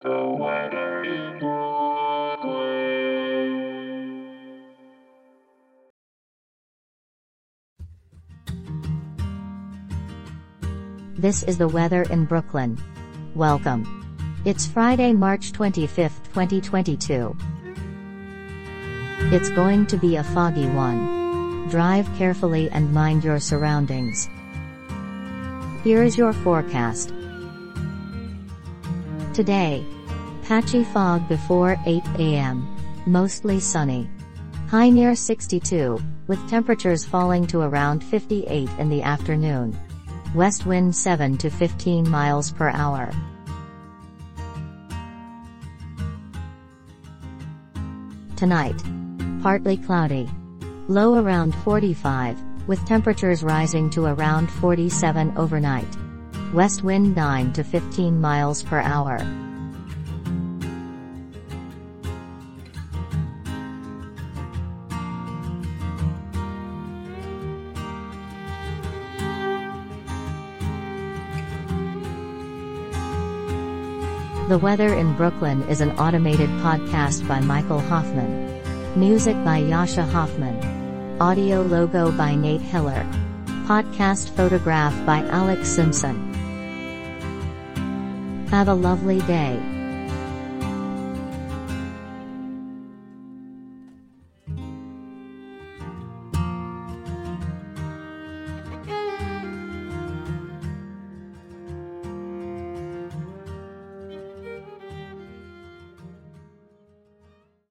This is the weather in Brooklyn. Welcome. It's Friday, March 25th, 2022. It's going to be a foggy one. Drive carefully and mind your surroundings. Here is your forecast. Today. Patchy fog before 8 a.m. Mostly sunny. High near 62, with temperatures falling to around 58 in the afternoon. West wind 7 to 15 miles per hour. Tonight. Partly cloudy. Low around 45, with temperatures rising to around 47 overnight. West wind 9 to 15 miles per hour. The Weather in Brooklyn is an automated podcast by Michael Hoffman. Music by Jascha Hoffman. Audio logo by Nate Heller. Podcast photograph by Alex Simpson. Have a lovely day.